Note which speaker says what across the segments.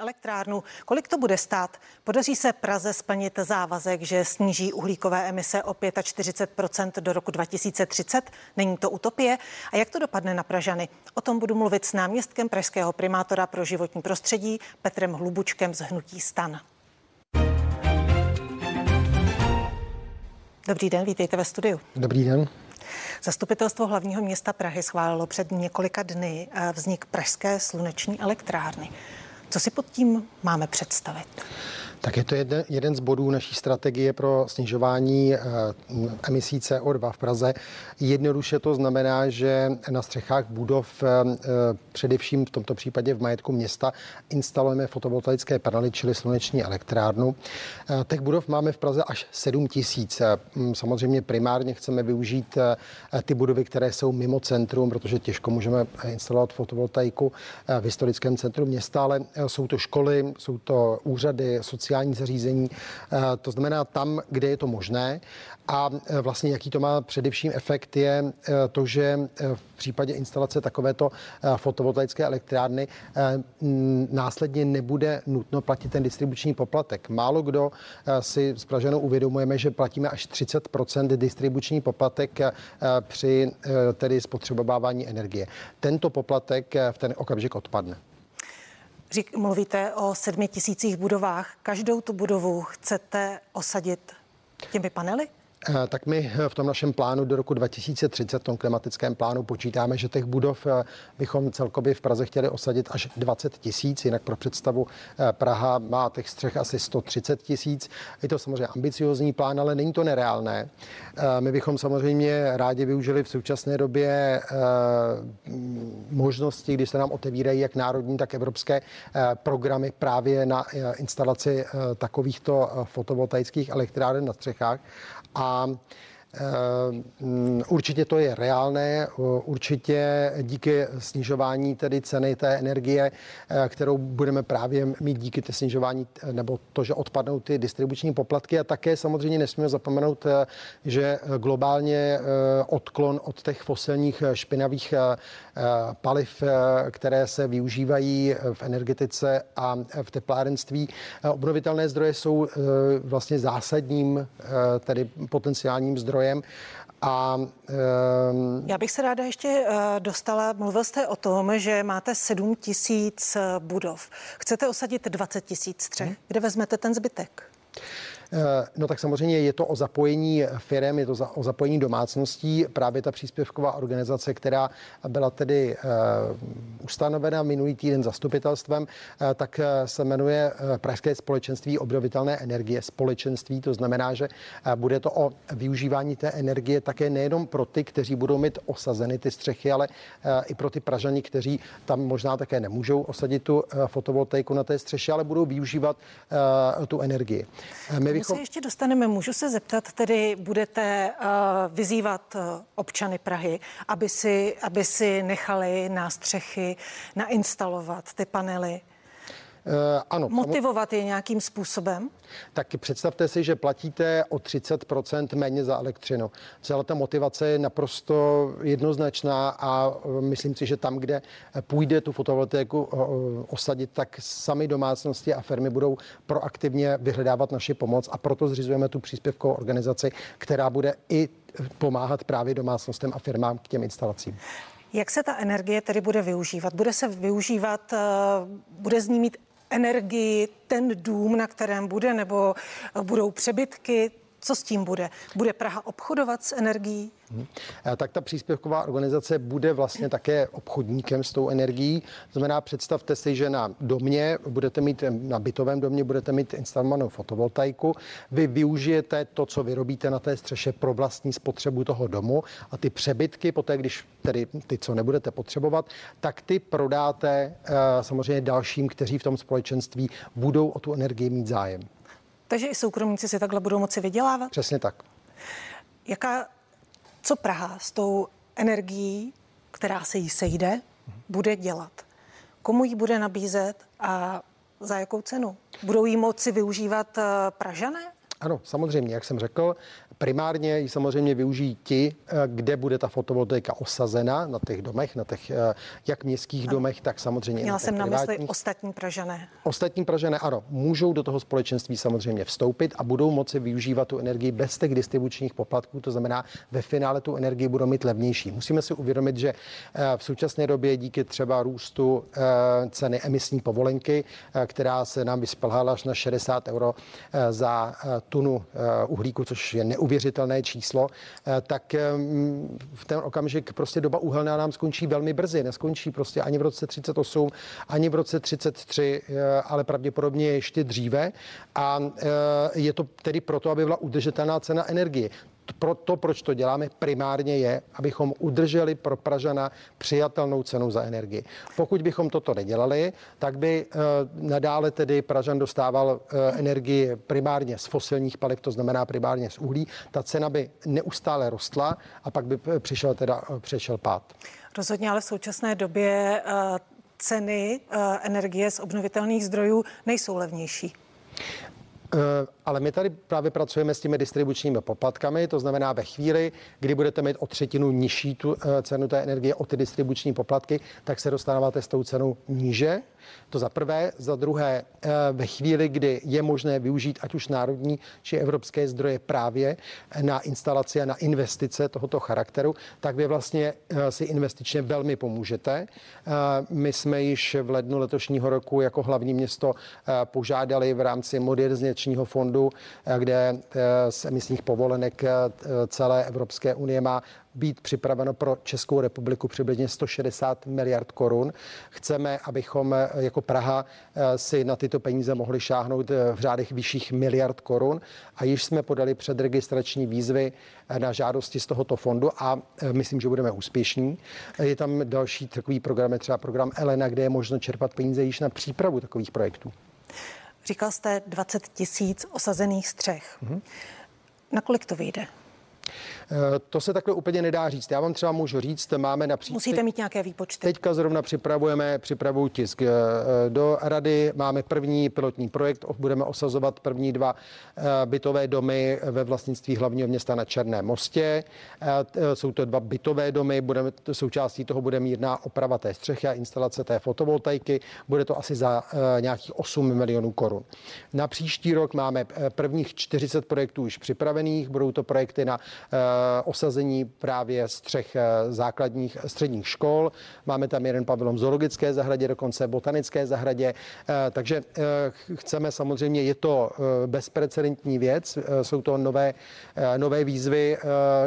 Speaker 1: elektrárnu. Kolik to bude stát? Podaří se Praze splnit závazek, že sníží uhlíkové emise o 45% do roku 2030? Není to utopie? A jak to dopadne na Pražany? O tom budu mluvit s náměstkem pražského primátora pro životní prostředí Petrem Hlubučkem z Hnutí Stan. Dobrý den, vítejte ve studiu.
Speaker 2: Dobrý den.
Speaker 1: Zastupitelstvo hlavního města Prahy schválilo před několika dny eh, vznik Pražské sluneční elektrárny. Co si pod tím máme představit?
Speaker 2: Tak je to jeden, jeden z bodů naší strategie pro snižování eh, emisí CO2 v Praze. Jednoduše to znamená, že na střechách budov, eh, především v tomto případě v majetku města, instalujeme fotovoltaické panely, čili sluneční elektrárnu. Eh, těch budov máme v Praze až 7 tisíc. Samozřejmě primárně chceme využít ty budovy, které jsou mimo centrum, protože těžko můžeme instalovat fotovoltaiku v historickém centru města, ale jsou to školy, jsou to úřady, sociální sociální zařízení. Eh, to znamená tam, kde je to možné. A eh, vlastně jaký to má především efekt je eh, to, že v případě instalace takovéto fotovoltaické elektrárny následně nebude nutno platit ten distribuční poplatek. Málo kdo si s Praženou uvědomujeme, že platíme až 30% distribuční poplatek při tedy spotřebovávání energie. Tento poplatek v ten okamžik odpadne.
Speaker 1: Řík, mluvíte o sedmi tisících budovách. Každou tu budovu chcete osadit těmi panely?
Speaker 2: Eh, tak my eh, v tom našem plánu do roku 2030, v tom klimatickém plánu, počítáme, že těch budov eh, bychom celkově v Praze chtěli osadit až 20 tisíc, jinak pro představu Praha má těch střech asi 130 tisíc. Je to samozřejmě ambiciozní plán, ale není to nereálné. My bychom samozřejmě rádi využili v současné době možnosti, kdy se nám otevírají jak národní, tak evropské programy právě na instalaci takovýchto fotovoltaických elektráren na střechách. A Eh, určitě to je reálné, určitě díky snižování tedy ceny té energie, eh, kterou budeme právě mít díky té snižování, nebo to, že odpadnou ty distribuční poplatky a také samozřejmě nesmíme zapomenout, eh, že globálně odklon od těch fosilních špinavých paliv, které se využívají v energetice a v teplárenství. Obnovitelné zdroje jsou vlastně zásadním, tedy potenciálním zdrojem zdrojem.
Speaker 1: A, um, Já bych se ráda ještě uh, dostala, mluvil jste o tom, že máte 7 tisíc eh, budov. Chcete osadit 20 tisíc střech. Hmm. Kde vezmete ten zbytek?
Speaker 2: Eh, no tak samozřejmě je to o zapojení firm, je to za, o zapojení domácností. Právě ta příspěvková organizace, která byla tedy uh, ustanovena minulý týden zastupitelstvem, uh, tak se jmenuje Pražské společenství obnovitelné energie. Společenství, to znamená, že bude to o využívání té energie také nejenom pro ty, kteří budou mít osazeny ty střechy, ale i pro ty Pražani, kteří tam možná také nemůžou osadit tu fotovoltaiku na té střeše, ale budou využívat tu energii.
Speaker 1: My bychom... se ještě dostaneme, můžu se zeptat, tedy budete uh, vyzývat uh, občany Prahy, aby si, aby si nechali na střechy nainstalovat ty panely?
Speaker 2: Uh, ano.
Speaker 1: Motivovat je nějakým způsobem?
Speaker 2: Tak představte si, že platíte o 30% méně za elektřinu. Celá ta motivace je naprosto jednoznačná a eh, myslím si, že tam, kde půjde tu fotovoltaiku osadit, tak sami domácnosti a firmy budou proaktivně vyhledávat naši pomoc a proto zřizujeme tu příspěvkovou organizaci, která bude i pomáhat právě domácnostem a firmám k těm instalacím.
Speaker 1: Jak se ta energie tedy bude využívat? Bude se využívat, eh, bude z ní mít energii ten dům, na kterém bude, nebo budou přebytky? Co s tím bude? Bude Praha obchodovat s energií? Hmm.
Speaker 2: Tak ta příspěvková organizace bude vlastně také obchodníkem s tou energií. Znamená, představte si, že na domě budete mít, na bytovém domě budete mít instalovanou fotovoltaiku. Vy využijete to, co vyrobíte na té střeše pro vlastní spotřebu toho domu a ty přebytky, poté, když tedy ty, co nebudete potřebovat, tak ty prodáte uh, samozřejmě dalším, kteří v tom společenství budou o tu energii mít zájem.
Speaker 1: Takže i soukromníci si takhle budou moci vydělávat?
Speaker 2: Přesně tak.
Speaker 1: Jaká, co Praha s tou energií, která se jí sejde, bude dělat? Komu ji bude nabízet a za jakou cenu? Budou jí moci využívat eh, Pražané?
Speaker 2: Ano, samozřejmě, jak jsem řekl, primárně ji samozřejmě využijí ti, eh, kde bude ta fotovoltaika osazena na těch domech, na těch eh, jak městských ano. domech, tak samozřejmě.
Speaker 1: Měla jsem na mysli ostatní Pražané.
Speaker 2: Ostatní Pražané, ano, můžou do toho společenství samozřejmě vstoupit a budou moci využívat tu energii bez těch distribučních poplatků, to znamená, ve finále tu energii budou mít levnější. Musíme si uvědomit, že eh, v současné době díky třeba růstu ceny emisní povolenky, která se nám vyspalhala až na 60 euro za tunu uhlíku, což je neuvěřitelné, číslo, eh, tak v ten okamžik prostě doba uhelná nám skončí velmi brzy. Neskončí prostě ani v roce 38, ani v roce 33, eh, ale pravděpodobně ještě dříve. A eh, je to tedy proto, aby byla udržitelná cena energie pro to, proč to děláme, primárně je, abychom udrželi pro Pražana přijatelnou cenu za energii. Pokud bychom toto nedělali, tak by uh, nadále tedy Pražan dostával uh, energii primárně z fosilních paliv, to znamená primárně z uhlí. Ta cena by neustále rostla a pak by přišel teda přišel pád.
Speaker 1: Rozhodně ale v současné době ceny energie z obnovitelných zdrojů nejsou levnější.
Speaker 2: Eh, ale my tady právě pracujeme s těmi distribučními poplatkami, to znamená ve chvíli, kdy budete mít o třetinu nižší tu eh, cenu té energie o ty distribuční poplatky, tak se dostáváte s tou cenou níže. To za prvé. Za druhé, eh, ve chvíli, kdy je možné využít ať už národní či evropské zdroje právě na instalaci a na investice tohoto charakteru, tak vy vlastně si investičně velmi pomůžete. My jsme již v lednu letošního roku jako hlavní město požádali v rámci modernizace investičního fondu, eh, kde eh, z emisních povolenek eh, celé Evropské unie má být připraveno pro Českou republiku přibližně 160 miliard korun. Chceme, abychom jako Praha si na tyto peníze mohli šáhnout v řádech vyšších miliard korun a již jsme podali předregistrační výzvy na žádosti z tohoto fondu a myslím, že budeme úspěšní. Je tam další takový program, třeba program Elena, kde je možno čerpat peníze již na přípravu takových projektů.
Speaker 1: Říkal jste 20 tisíc osazených střech. Mm-hmm. Nakolik to vyjde?
Speaker 2: Eh, to se takhle úplně nedá říct. Já vám třeba můžu říct, máme například.
Speaker 1: Musíte mít nějaké výpočty.
Speaker 2: Teďka zrovna připravujeme, připravuju tisk. Eh, do rady máme první pilotní projekt, budeme osazovat první dva eh, bytové domy ve vlastnictví hlavního města na Černém mostě. Jsou to dva bytové domy, budeme, součástí toho bude mírná oprava té střechy a instalace té fotovoltaiky. Bude to asi za nějakých 8 milionů korun. Na příští rok máme prvních 40 projektů už připravených, budou to projekty na Eh, osazení právě střech eh, základních středních škol. Máme tam jeden pavilon v zoologické zahradě, dokonce botanické zahradě. Eh, takže chceme samozřejmě, je to bezprecedentní věc, jsou to nové, nové výzvy.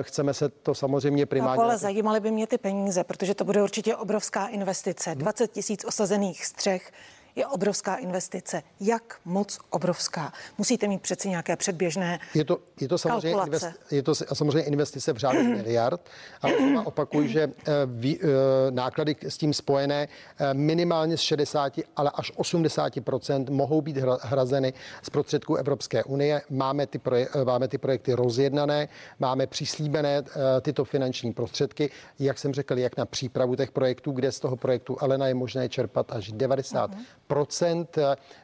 Speaker 2: Chceme se to samozřejmě primárně...
Speaker 1: ale zajímaly by mě ty peníze, protože to bude určitě obrovská investice. 20 tisíc osazených střech, je obrovská investice. Jak moc obrovská? Musíte mít přeci nějaké předběžné
Speaker 2: Je to, je to, samozřejmě, invest, je to samozřejmě investice v řádu miliard, ale opakuju, že eh, vý, eh, náklady s tím spojené eh, minimálně z 60, ale až 80% mohou být hrazeny z prostředků Evropské unie. Máme ty, proje, máme ty projekty rozjednané, máme přislíbené tyto finanční prostředky, jak jsem řekl, jak na přípravu těch projektů, kde z toho projektu Elena je možné čerpat až 90 uh-huh procent eh,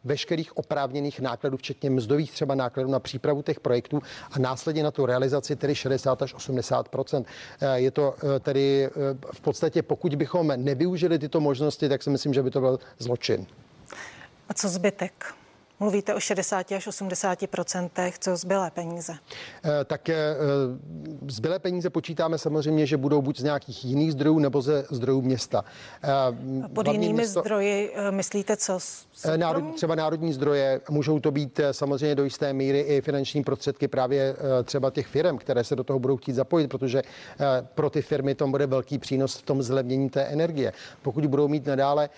Speaker 2: veškerých oprávněných nákladů, včetně mzdových třeba nákladů na přípravu těch projektů a následně na tu realizaci tedy 60 až 80 eh, Je to eh, tedy v podstatě, pokud bychom nevyužili tyto možnosti, tak si myslím, že by to byl zločin.
Speaker 1: A co zbytek? Mluvíte o 60 až 80 procentech, co zbylé peníze?
Speaker 2: Eh, tak eh, zbylé peníze počítáme samozřejmě, že budou buď z nějakých jiných zdrojů nebo ze zdrojů města.
Speaker 1: Eh, Pod Hlavně jinými město, zdroji myslíte co?
Speaker 2: Národní, třeba národní zdroje, můžou to být samozřejmě do jisté míry i finanční prostředky právě třeba těch firm, které se do toho budou chtít zapojit, protože pro ty firmy to bude velký přínos v tom zlevnění té energie. Pokud budou mít nadále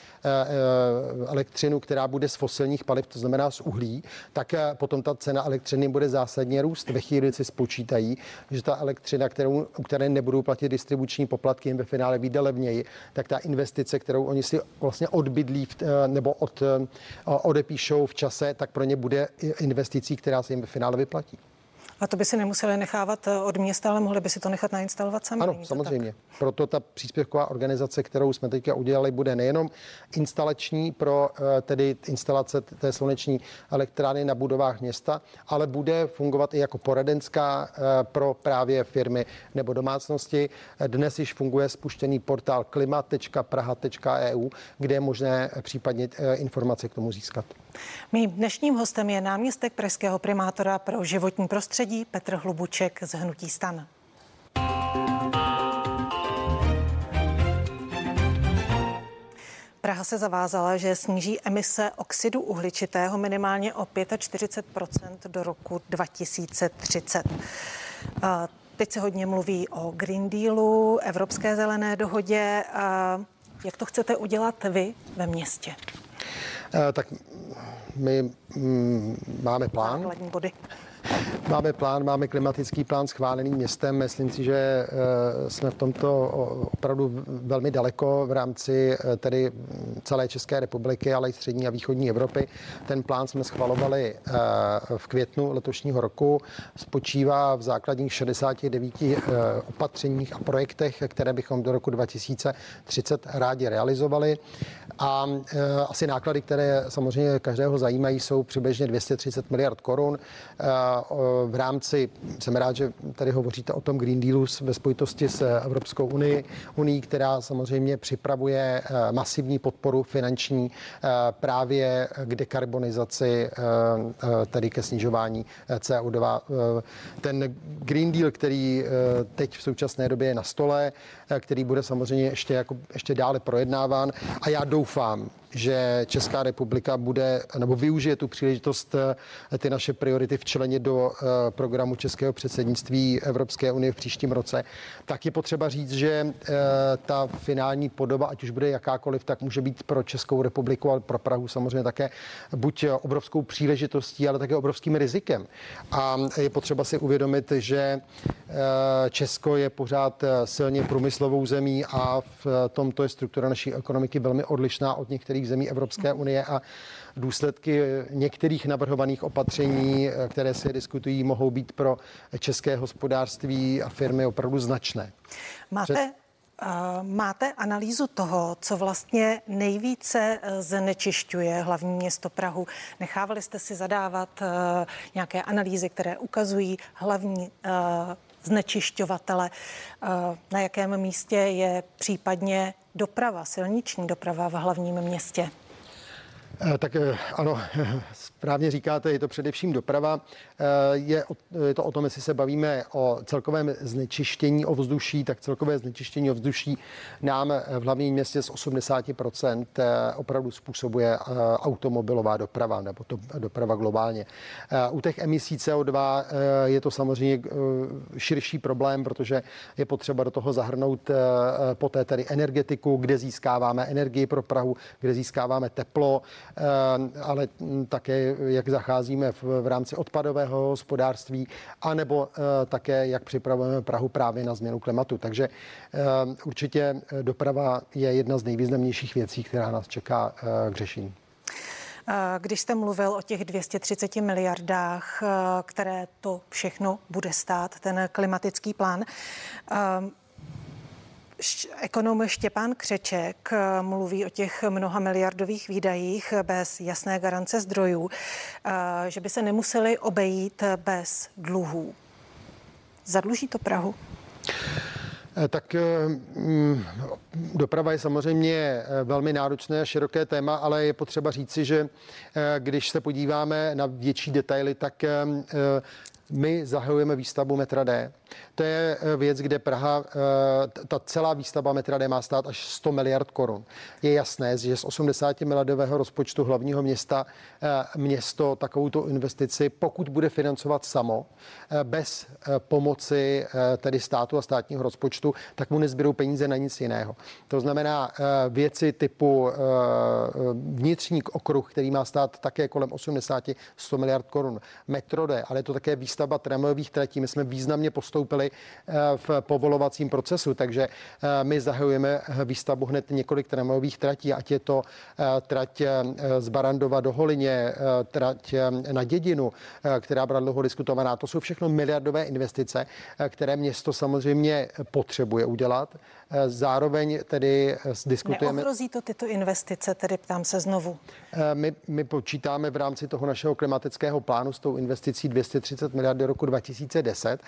Speaker 2: elektřinu, která bude z fosilních paliv, to znamená z uhlí, tak eh, potom ta cena elektřiny bude zásadně růst. Ve chvíli si spočítají, že ta elektřina, kterou, u které nebudou platit distribuční poplatky, jim ve finále vyjde levněji, tak ta investice, kterou oni si vlastně odbydlí eh, nebo od, eh, odepíšou v čase, tak pro ně bude investicí, která se jim ve finále vyplatí.
Speaker 1: A to by si nemuseli nechávat eh, od města, ale mohli by si to nechat nainstalovat sami.
Speaker 2: Ano, samozřejmě. Tak? Proto ta příspěvková organizace, kterou jsme teďka udělali, bude nejenom instalační pro eh, tedy instalace té sluneční elektrárny na budovách města, ale bude fungovat i jako poradenská eh, pro právě firmy nebo domácnosti. Dnes již funguje spuštěný portál klima.praha.eu, kde je možné případně informace k tomu získat.
Speaker 1: Mým dnešním hostem je náměstek pražského primátora pro životní prostředí Petr Hlubuček z Hnutí stan. Praha se zavázala, že sníží emise oxidu uhličitého minimálně o 45% do roku 2030. Teď se hodně mluví o Green Dealu, Evropské zelené dohodě. Jak to chcete udělat vy ve městě?
Speaker 2: Tak my mm, máme plán.
Speaker 1: Základní body.
Speaker 2: Máme plán, máme klimatický plán schválený městem. Myslím si, že eh, jsme v tomto opravdu velmi daleko v rámci eh, tedy celé České republiky, ale i střední a východní Evropy. Ten plán jsme schvalovali eh, v květnu letošního roku. Spočívá v základních 69 opatřeních a projektech, které bychom do roku 2030 rádi realizovali. A asi náklady, které samozřejmě každého zajímají, jsou přibližně 230 miliard korun v rámci, jsem rád, že tady hovoříte o tom Green Dealu ve spojitosti s Evropskou unii, unii která samozřejmě připravuje eh, masivní podporu finanční eh, právě k dekarbonizaci, eh, tedy ke snižování CO2. Ten Green Deal, který teď v současné době je na stole, který bude samozřejmě ještě, jako, ještě dále projednáván a já doufám, že Česká republika bude nebo využije tu příležitost eh, ty naše priority včleně do eh, programu Českého předsednictví Evropské unie v příštím roce, tak je potřeba říct, že eh, ta finální podoba, ať už bude jakákoliv, tak může být pro Českou republiku, ale pro Prahu samozřejmě také buď obrovskou příležitostí, ale také obrovským rizikem. A je potřeba si uvědomit, že Česko je pořád silně průmyslovou zemí a v tomto je struktura naší ekonomiky velmi odlišná od některých členských zemí Evropské unie a důsledky některých navrhovaných opatření, které se diskutují, mohou být pro české hospodářství a firmy opravdu značné.
Speaker 1: Máte Uh, máte analýzu toho, co vlastně nejvíce eh, znečišťuje hlavní město Prahu? Nechávali jste si zadávat uh, nějaké analýzy, které ukazují hlavní uh, znečišťovatele, na jakém místě je případně doprava, silniční doprava v hlavním městě?
Speaker 2: Eh, tak eh, ano, správně říkáte, je to především doprava. Eh, je, je to o tom, jestli se bavíme o celkovém znečištění ovzduší, tak celkové znečištění ovzduší nám v hlavním městě z 80% opravdu způsobuje automobilová doprava nebo to doprava globálně. U těch emisí CO2 je to samozřejmě širší problém, protože je potřeba do toho zahrnout poté tedy energetiku, kde získáváme energii pro Prahu, kde získáváme teplo, ale také jak zacházíme v, v rámci odpadového hospodářství, anebo eh, také jak připravujeme Prahu právě na změnu klimatu. Takže eh, určitě doprava je jedna z nejvýznamnějších věcí, která nás čeká k řešení.
Speaker 1: Když jste mluvil o těch 230 miliardách, které to všechno bude stát, ten klimatický plán, Ekonom Štěpán Křeček eh, mluví o těch mnoha miliardových výdajích bez jasné garance zdrojů, eh, že by se nemuseli obejít bez dluhů. Zadluží to Prahu?
Speaker 2: Eh, tak mm, doprava je samozřejmě velmi náročné a široké téma, ale je potřeba říci, že když se podíváme na větší detaily, tak my zahajujeme výstavbu metra D. To je eh, věc, kde Praha, eh, ta celá výstavba metra D má stát až 100 miliard korun. Je jasné, že z 80 miliardového rozpočtu hlavního města eh, město takovouto investici, pokud bude financovat samo, bez pomoci tedy státu a státního rozpočtu, tak mu nezbydou peníze na nic jiného. To znamená věci typu vnitřní okruh, který má stát také kolem 80 100 miliard korun, metro D, ale je to také výstavba tramvajových tratí. My jsme významně postoupili v povolovacím procesu, takže my zahajujeme výstavbu hned několik tramvajových tratí, ať je to trať z Barandova do Holině, trať na Dědinu, která byla dlouho diskutovaná. To jsou všechno miliardové investice, které město samozřejmě potřebuje udělat. Zároveň tedy diskutujeme...
Speaker 1: Neohrozí to tyto investice, tedy ptám se znovu.
Speaker 2: My, my počítáme v rámci toho našeho klimatického plánu s tou investicí 230 miliard do roku 2010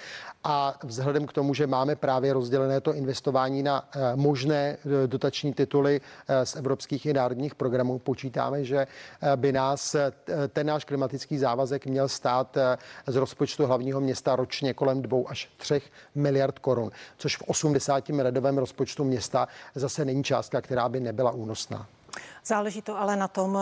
Speaker 2: a vzhledem k tomu, že máme právě rozdělené to investování na možné dotační tituly z evropských i národních programů, počítáme, že by nás ten náš klimatický závazek měl stát z rozpočtu hlavního města ročně kolem 2 až 3 miliard korun, což v 80 miliardovém rozpočtu města zase není částka, která by nebyla únosná.
Speaker 1: Záleží to ale na tom,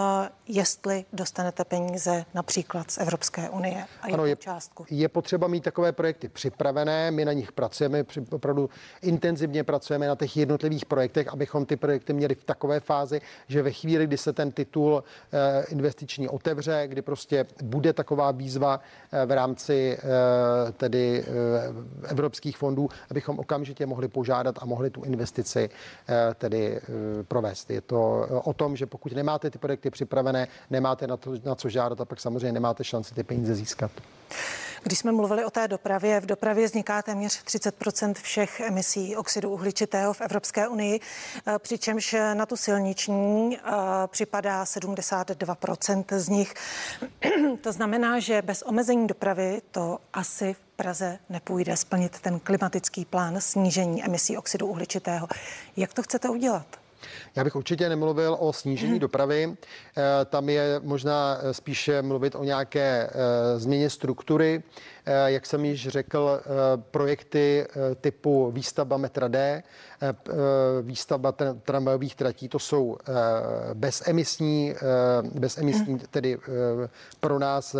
Speaker 1: jestli dostanete peníze například z Evropské unie a ano, je, částku.
Speaker 2: Je potřeba mít takové projekty připravené, my na nich pracujeme, opravdu intenzivně pracujeme na těch jednotlivých projektech, abychom ty projekty měli v takové fázi, že ve chvíli, kdy se ten titul eh, investiční otevře, kdy prostě bude taková výzva eh, v rámci eh, tedy evropských fondů, abychom okamžitě mohli požádat a mohli tu investici tedy provést. Je to o tom, že pokud nemáte ty projekty připravené, nemáte na, to, na co žádat a pak samozřejmě nemáte šanci ty peníze získat.
Speaker 1: Když jsme mluvili o té dopravě, v dopravě vzniká téměř 30% všech emisí oxidu uhličitého v Evropské unii, eh, přičemž na tu silniční eh, připadá 72% z nich. To znamená, že bez omezení dopravy to asi v Praze nepůjde splnit ten klimatický plán snížení emisí oxidu uhličitého. Jak to chcete udělat?
Speaker 2: Já bych určitě nemluvil o snížení dopravy. Eh, tam je možná eh, spíše mluvit o nějaké eh, změně struktury. Jak jsem již řekl, projekty typu výstavba metra D, výstavba tramvajových tratí, to jsou bezemisní, bezemisní tedy pro nás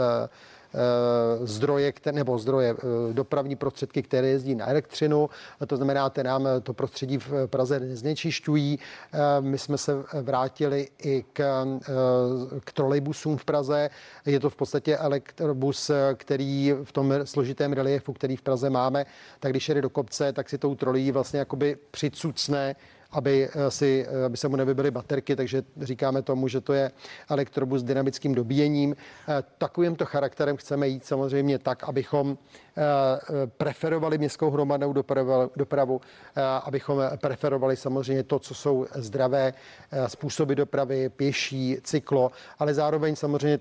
Speaker 2: Eh, zdroje, nebo zdroje, eh, dopravní prostředky, které jezdí na elektřinu. To znamená, že nám to prostředí v Praze neznečišťují. Eh, my jsme se vrátili i k, k trolejbusům v Praze. Je to v podstatě elektrobus, který v tom složitém reliefu, který v Praze máme, tak když jede do kopce, tak si tou trolí vlastně jakoby přicucne aby, eh, si, eh, aby se mu nevybily baterky, takže říkáme tomu, že to je elektrobus s dynamickým dobíjením. Eh, takovýmto charakterem chceme jít samozřejmě tak, abychom preferovali městskou hromadnou dopravu, abychom preferovali samozřejmě to, co jsou zdravé způsoby dopravy, pěší, cyklo, ale zároveň samozřejmě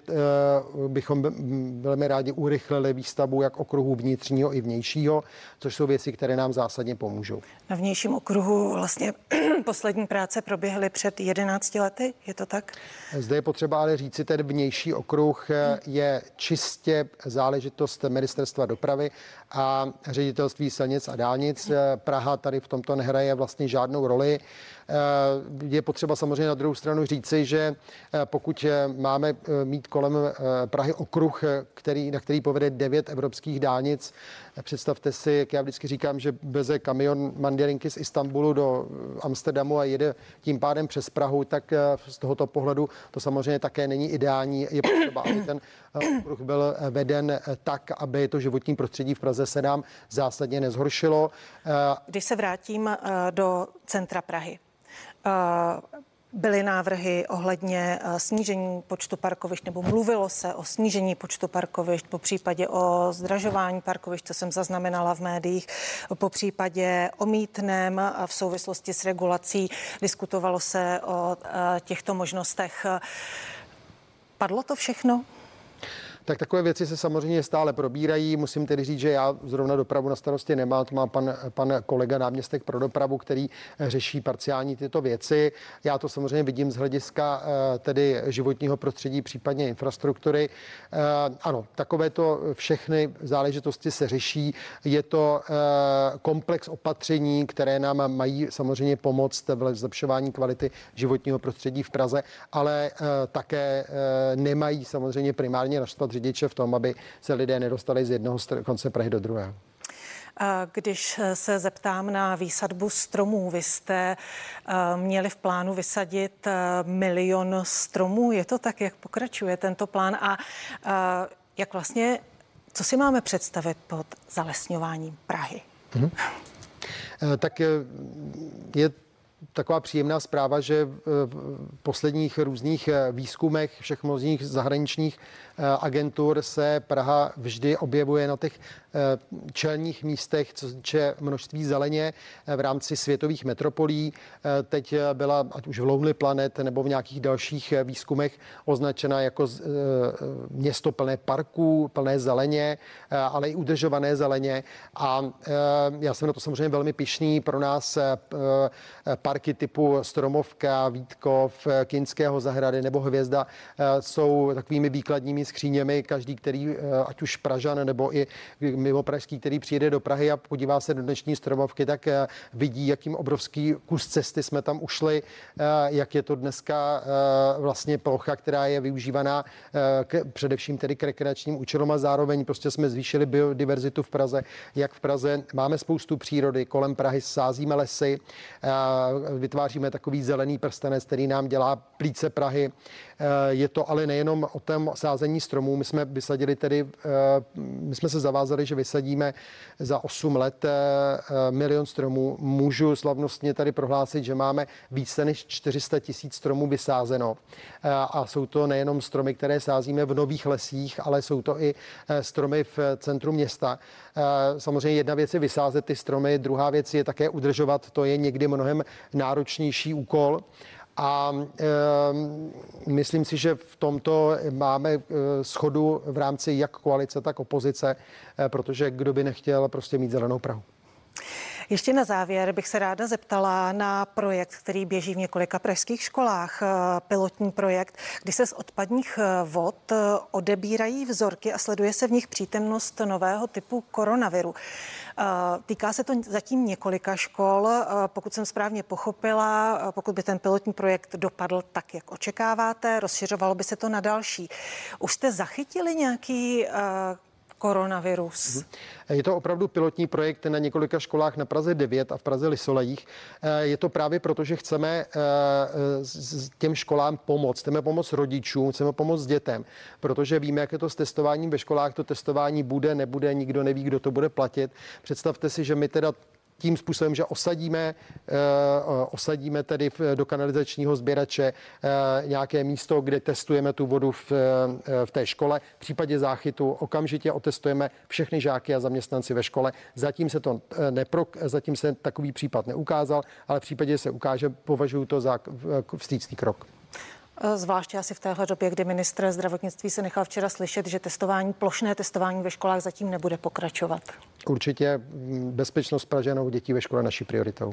Speaker 2: bychom velmi rádi urychlili výstavbu jak okruhu vnitřního i vnějšího, což jsou věci, které nám zásadně pomůžou.
Speaker 1: Na vnějším okruhu vlastně poslední práce proběhly před 11 lety, je to tak?
Speaker 2: Zde je potřeba ale říci, ten vnější okruh je čistě záležitost ministerstva dopravy a ředitelství silnic a dálnic. Praha tady v tomto nehraje vlastně žádnou roli. Je potřeba samozřejmě na druhou stranu říci, že pokud máme mít kolem Prahy okruh, který, na který povede devět evropských dálnic, představte si, jak já vždycky říkám, že veze kamion Mandarinky z Istanbulu do Amsterdamu a jede tím pádem přes Prahu, tak z tohoto pohledu to samozřejmě také není ideální. Je potřeba, aby ten okruh byl veden tak, aby to životní prostředí v Praze se nám zásadně nezhoršilo.
Speaker 1: Když se vrátím do centra Prahy, byly návrhy ohledně snížení počtu parkovišť, nebo mluvilo se o snížení počtu parkovišť, po případě o zdražování parkovišť, co jsem zaznamenala v médiích, po případě o mítném v souvislosti s regulací. Diskutovalo se o těchto možnostech. Padlo to všechno?
Speaker 2: Tak takové věci se samozřejmě stále probírají. Musím tedy říct, že já zrovna dopravu na starosti nemám. To má pan, pan kolega náměstek pro dopravu, který řeší parciální tyto věci. Já to samozřejmě vidím z hlediska eh, tedy životního prostředí, případně infrastruktury. Eh, ano, takovéto všechny záležitosti se řeší. Je to eh, komplex opatření, které nám mají samozřejmě pomoct v zlepšování kvality životního prostředí v Praze, ale také nemají samozřejmě primárně naštvat řidiče v tom, aby se lidé nedostali z jednoho konce Prahy do druhého.
Speaker 1: Když se zeptám na výsadbu stromů, vy jste eh, měli v plánu vysadit eh, milion stromů. Je to tak, jak pokračuje tento plán a eh, jak vlastně Co si máme představit pod zalesňováním Prahy? Hmm.
Speaker 2: Tak je taková příjemná zpráva, že v posledních různých výzkumech všech možných zahraničních agentur se Praha vždy objevuje na těch eh, čelních místech, co se množství zeleně eh, v rámci světových metropolí. Teď byla, ať už v Lonely Planet nebo v nějakých dalších výzkumech, označena jako město plné parků, plné zeleně, ale i udržované zeleně. A já jsem na to samozřejmě velmi pišný. Pro nás parky typu Stromovka, Vítkov, Kinského zahrady nebo Hvězda jsou takovými výkladními skříněmi. Každý, který, eh, ať už Pražan nebo i mimo pražský, který přijede do Prahy a podívá se do dnešní stromovky, tak eh, vidí, jakým obrovský kus cesty jsme tam ušli, eh, jak je to dneska vlastně plocha, která je využívaná k, především tedy k rekreačním účelům a zároveň prostě jsme zvýšili biodiverzitu v Praze. Jak v Praze máme spoustu přírody, kolem Prahy sázíme lesy, vytváříme takový zelený prstenec, který nám dělá plíce Prahy. Je to ale nejenom o tom sázení stromů. My jsme vysadili tedy, eh, my jsme se zavázali, že vysadíme za 8 let eh, eh, milion stromů. Můžu slavnostně tady prohlásit, že máme více než 400 tisíc stromů vysázeno. A jsou to nejenom stromy, které sázíme v nových lesích, ale jsou to i stromy v centru města. Samozřejmě jedna věc je vysázet ty stromy, druhá věc je také udržovat. To je někdy mnohem náročnější úkol. A e, myslím si, že v tomto máme e, schodu v rámci jak koalice, tak opozice, e, protože kdo by nechtěl prostě mít zelenou Prahu.
Speaker 1: Ještě na závěr bych se ráda zeptala na projekt, který běží v několika pražských školách, eh, pilotní projekt, kdy se z odpadních eh, vod eh, odebírají vzorky a sleduje se v nich přítomnost nového typu koronaviru. Týká se to zatím několika škol. Pokud jsem správně pochopila, pokud by ten pilotní projekt dopadl tak, jak očekáváte, rozšiřovalo by se to na další. Už jste zachytili nějaký koronavirus. Mhm.
Speaker 2: Je to opravdu pilotní projekt na několika školách na Praze 9 a v Praze Lisolejích. Eh, je to právě proto, že chceme eh, těm školám pomoct. Chceme pomoct rodičům, chceme pomoct dětem, protože víme, jak je to s testováním ve školách. To testování bude, nebude, nikdo neví, kdo to bude platit. Představte si, že my teda tím způsobem, že osadíme, eh, osadíme tedy do kanalizačního sběrače eh, nějaké místo, kde testujeme tu vodu v, eh, v té škole. V případě záchytu okamžitě otestujeme všechny žáky a zaměstnanci ve škole. Zatím se to nepro, zatím se takový případ neukázal, ale v případě se ukáže, považuji to za vstřícný krok.
Speaker 1: Zvláště asi v téhle době, kdy ministr zdravotnictví se nechal včera slyšet, že testování, plošné testování ve školách zatím nebude pokračovat.
Speaker 2: Určitě bezpečnost Pražanů dětí ve škole naší prioritou.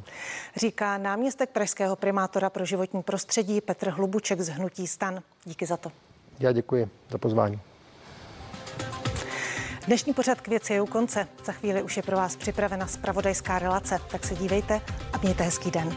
Speaker 1: Říká náměstek pražského primátora pro životní prostředí Petr Hlubuček z Hnutí stan. Díky za to.
Speaker 2: Já děkuji za pozvání.
Speaker 1: Dnešní pořad k věci je u konce. Za chvíli už je pro vás připravena spravodajská relace, tak se dívejte a mějte hezký den.